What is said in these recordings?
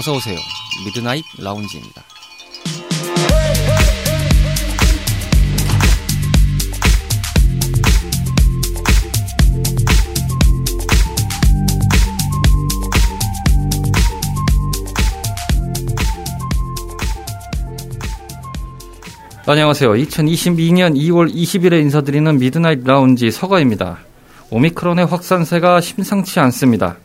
어서 오세요. 미드나잇 라운지입니다. 안녕하세요. 2022년 2월 20일에 인사드리는 미드나잇 라운지 서가입니다. 오미크론의 확산세가 심상치 않습니다.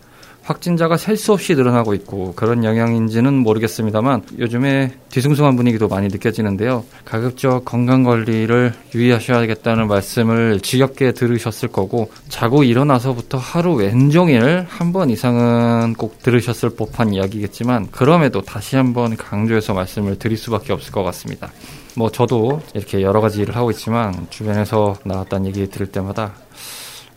확진자가 셀 수 없이 늘어나고 있고 그런 영향인지는 모르겠습니다만 요즘에 뒤숭숭한 분위기도 많이 느껴지는데요. 가급적 건강 관리를 유의하셔야겠다는 말씀을 지겹게 들으셨을 거고 자고 일어나서부터 하루 왼종일 한 번 이상은 꼭 들으셨을 법한 이야기겠지만 그럼에도 다시 한번 강조해서 말씀을 드릴 수밖에 없을 것 같습니다. 뭐 저도 이렇게 여러 가지 일을 하고 있지만 주변에서 나왔다는 얘기 들을 때마다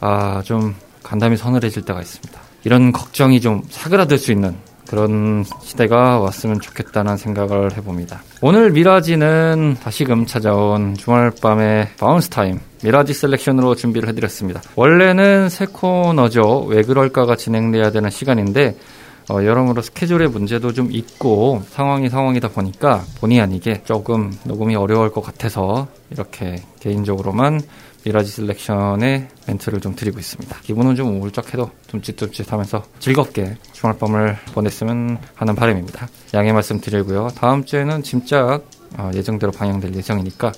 아 좀 간담이 서늘해질 때가 있습니다. 이런 걱정이 좀 사그라들 수 있는 그런 시대가 왔으면 좋겠다는 생각을 해봅니다. 오늘 미라지는 다시금 찾아온 주말 밤의 bounce time 미라지 selection으로 준비를 해드렸습니다. 원래는 새 코너죠. 왜 그럴까가 진행돼야 되는 시간인데 어, 여러모로 스케줄의 문제도 좀 있고 상황이 상황이다 보니까 본의 아니게 조금 녹음이 어려울 것 같아서 이렇게 개인적으로만 미라지 selection의 멘트를 좀 드리고 있습니다. 기분은 좀 우울적해도 둠칫둠칫하면서 즐겁게 주말 밤을 보냈으면 하는 바람입니다. 양해 말씀 드리고요. 다음 주에는 짐작 어, 예정대로 방영될 예정이니까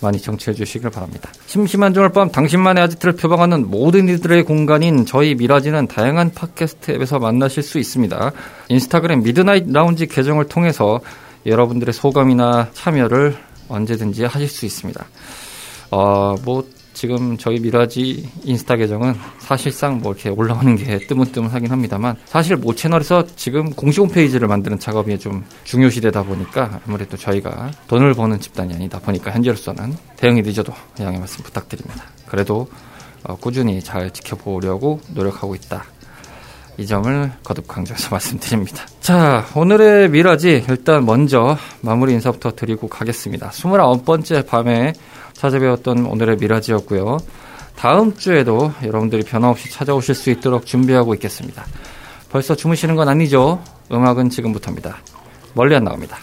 많이 청취해 주시길 바랍니다. 심심한 주말 밤 당신만의 아지트를 표방하는 모든 이들의 공간인 저희 미라지는 다양한 팟캐스트 앱에서 만나실 수 있습니다. 인스타그램 미드나잇 라운지 계정을 통해서 여러분들의 소감이나 참여를 언제든지 하실 수 있습니다. 어, 뭐 지금 저희 미라지 인스타 계정은 사실상 뭐 이렇게 올라오는 게 뜨문뜨문하긴 합니다만 사실 모 채널에서 지금 공식 홈페이지를 만드는 작업이 좀 중요시 되다 보니까 아무래도 저희가 돈을 버는 집단이 아니다 보니까 현재로서는 대응이 늦어도 양해 말씀 부탁드립니다. 그래도 어, 꾸준히 잘 지켜보려고 노력하고 있다. 이 점을 거듭 강조해서 말씀드립니다. 자, 오늘의 미라지 일단 먼저 마무리 인사부터 드리고 가겠습니다. 29번째 밤에 찾아뵈었던 오늘의 미라지였고요. 다음 주에도 여러분들이 변함없이 찾아오실 수 있도록 준비하고 있겠습니다. 벌써 주무시는 건 아니죠? 음악은 지금부터입니다. 멀리 안 나옵니다.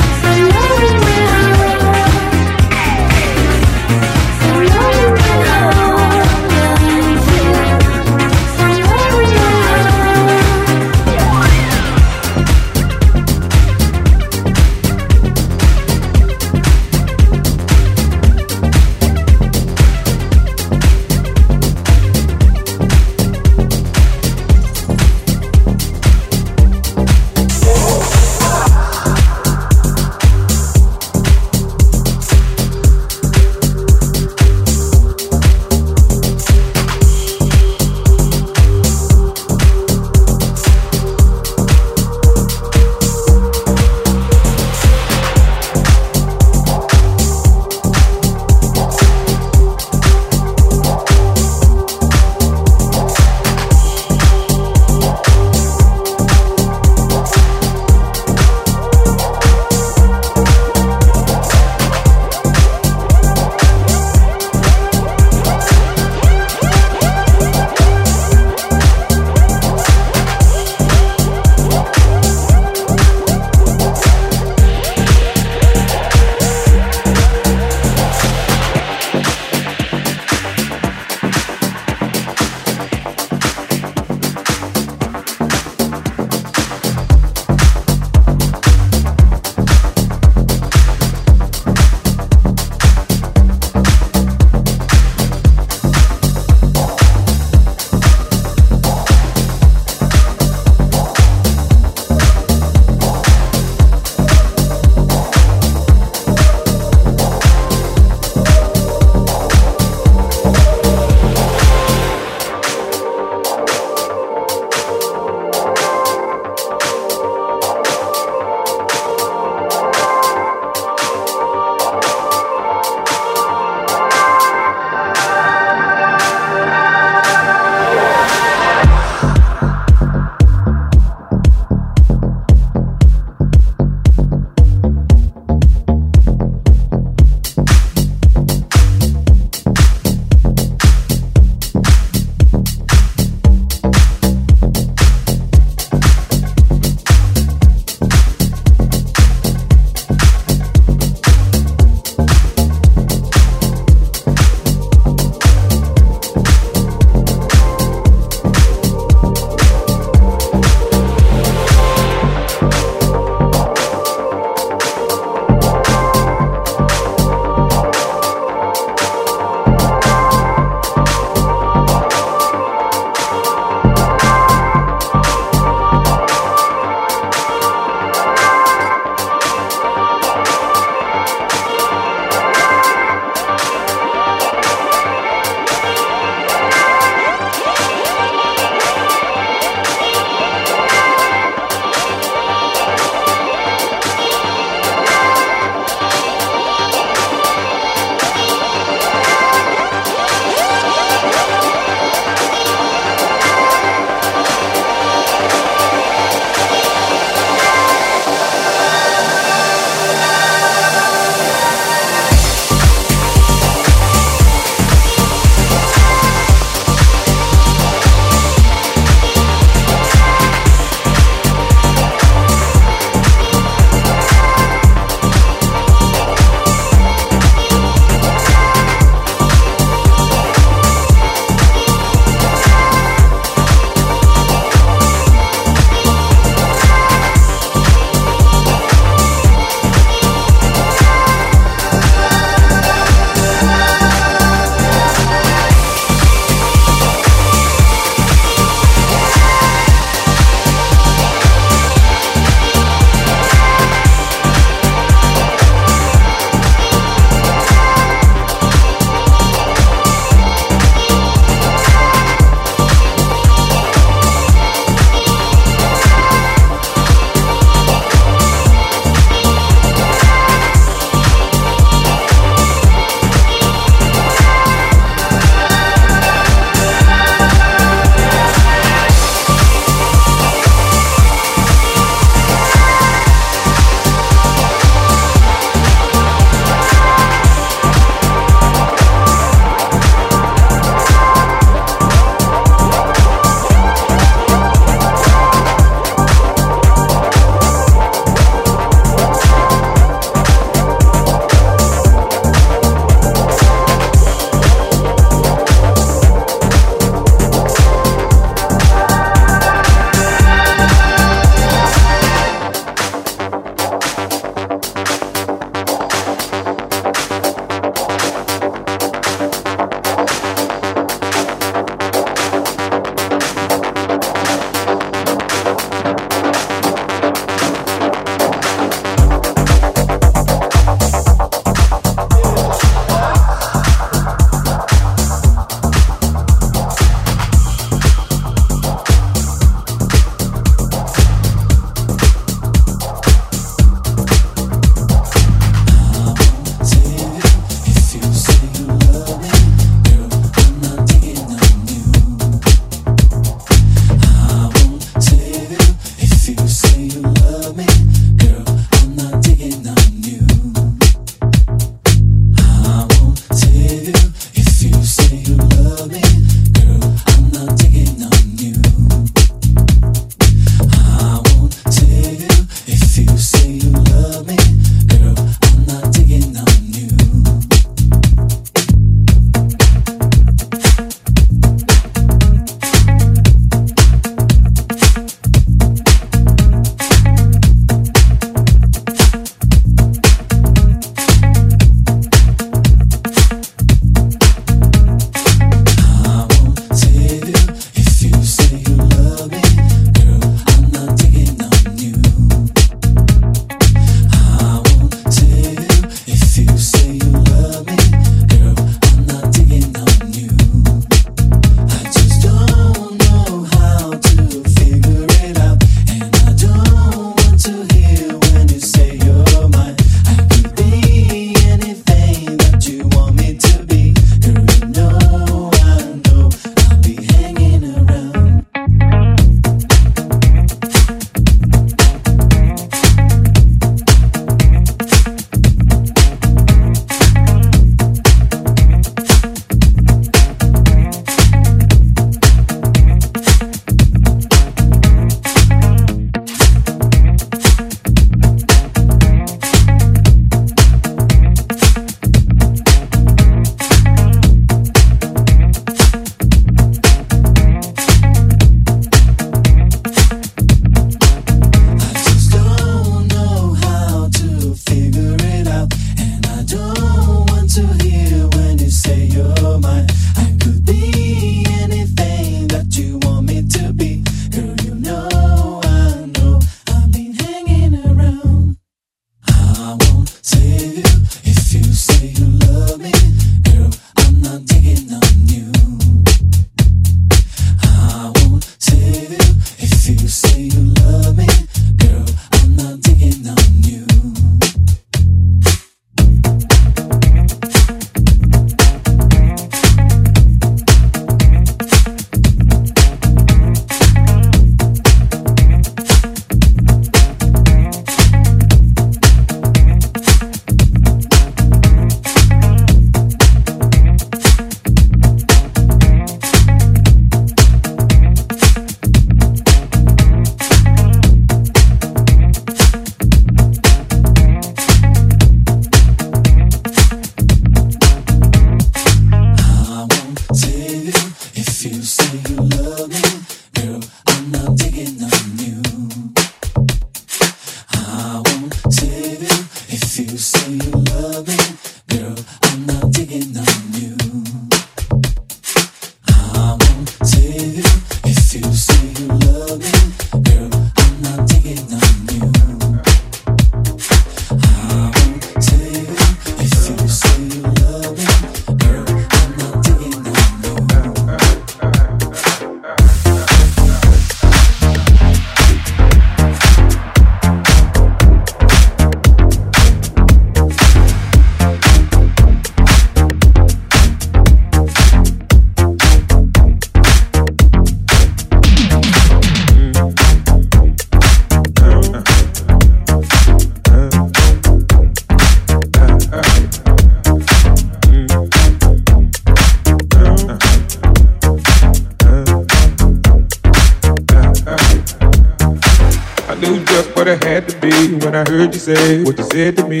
Say what you said to me.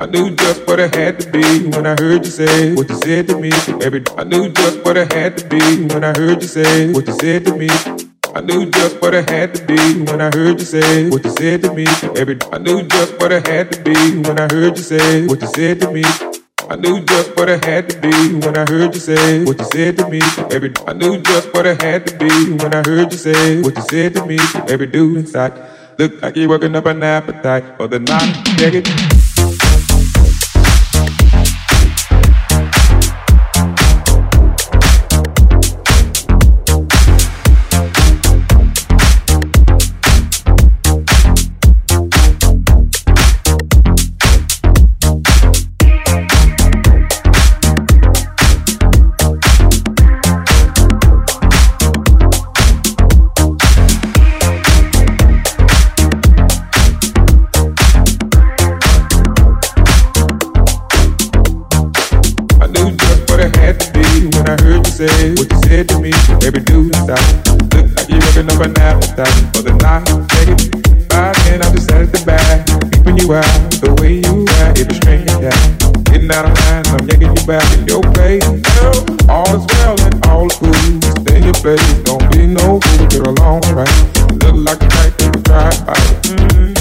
I knew just what it had to be when I heard you say what you said to me. Every I knew just what it had to be when I heard you say what you said to me. I knew just what it had to be when I heard you say what you said to me. Every I knew just what it had to be when I heard you say what you said to me. I knew just what it had to be when I heard you say what you said to me. Every I knew just what it had to be when I heard you say what you said to me. Every dude inside. Look like you're working up an appetite for the night. heard you say what you said to me. Baby, do stop. Look like you're working up an appetite for the night. Take it by then, I'm just at the back, keeping you out the way you act. If it down, getting out of line, I'm yanking you back in your place. All is well and all is good. Stay in your place, don't be no fool. Get along right. Look like a that would try out. Mm-hmm.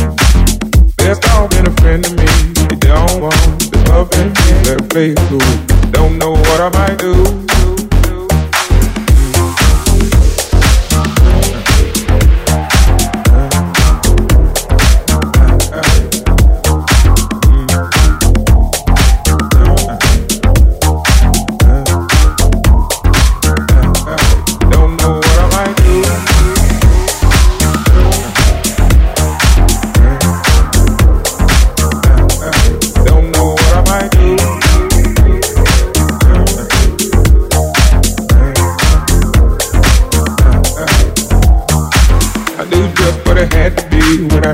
Best off been a friend to me. You don't want the love and let play cool. Don't know what I might do.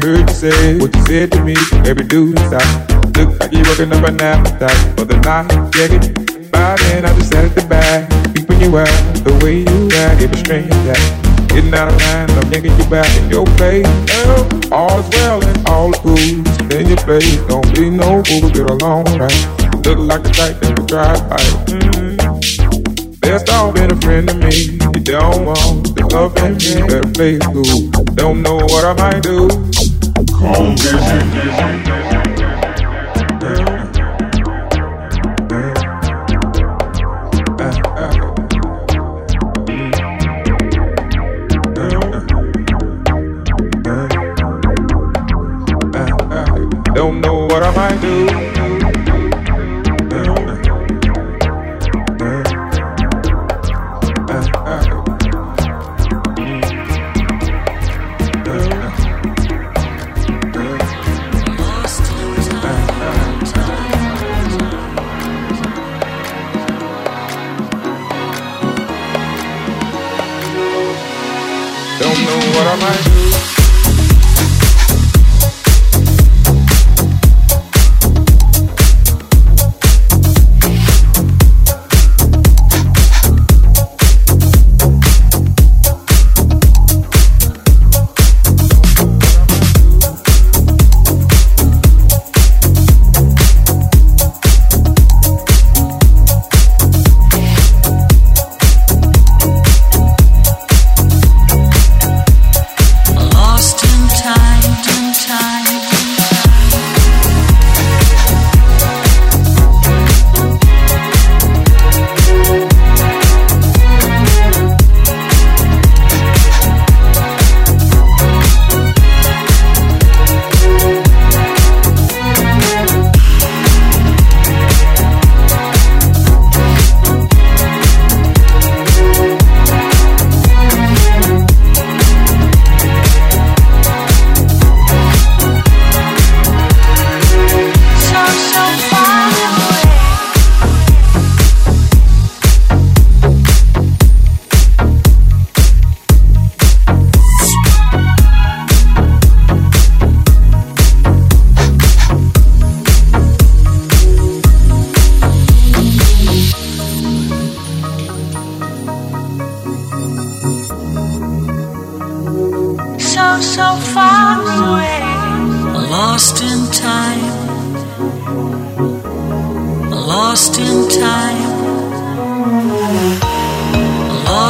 Say what you said to me. Every dude inside look like you're working up an appetite for the night. Yeah, it. By then I just sat at the back, keeping you out the way you act. A string that getting out of line, I'm yanking you back in your place. Well, all is well and all is good. In your place, don't be no fool, get along right. Look like the type that would drive by. Mm-hmm. Best off been a friend to me. You don't want the love and me, better play cool. Don't know what I might do home vision.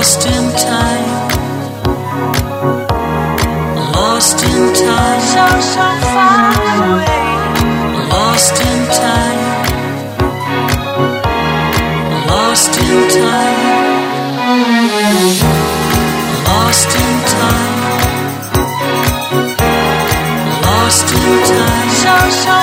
Lost in time. Lost in time. So, so far away. Lost in time. Lost in time. Lost in time. Lost in time. So, so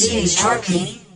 Seems targeting.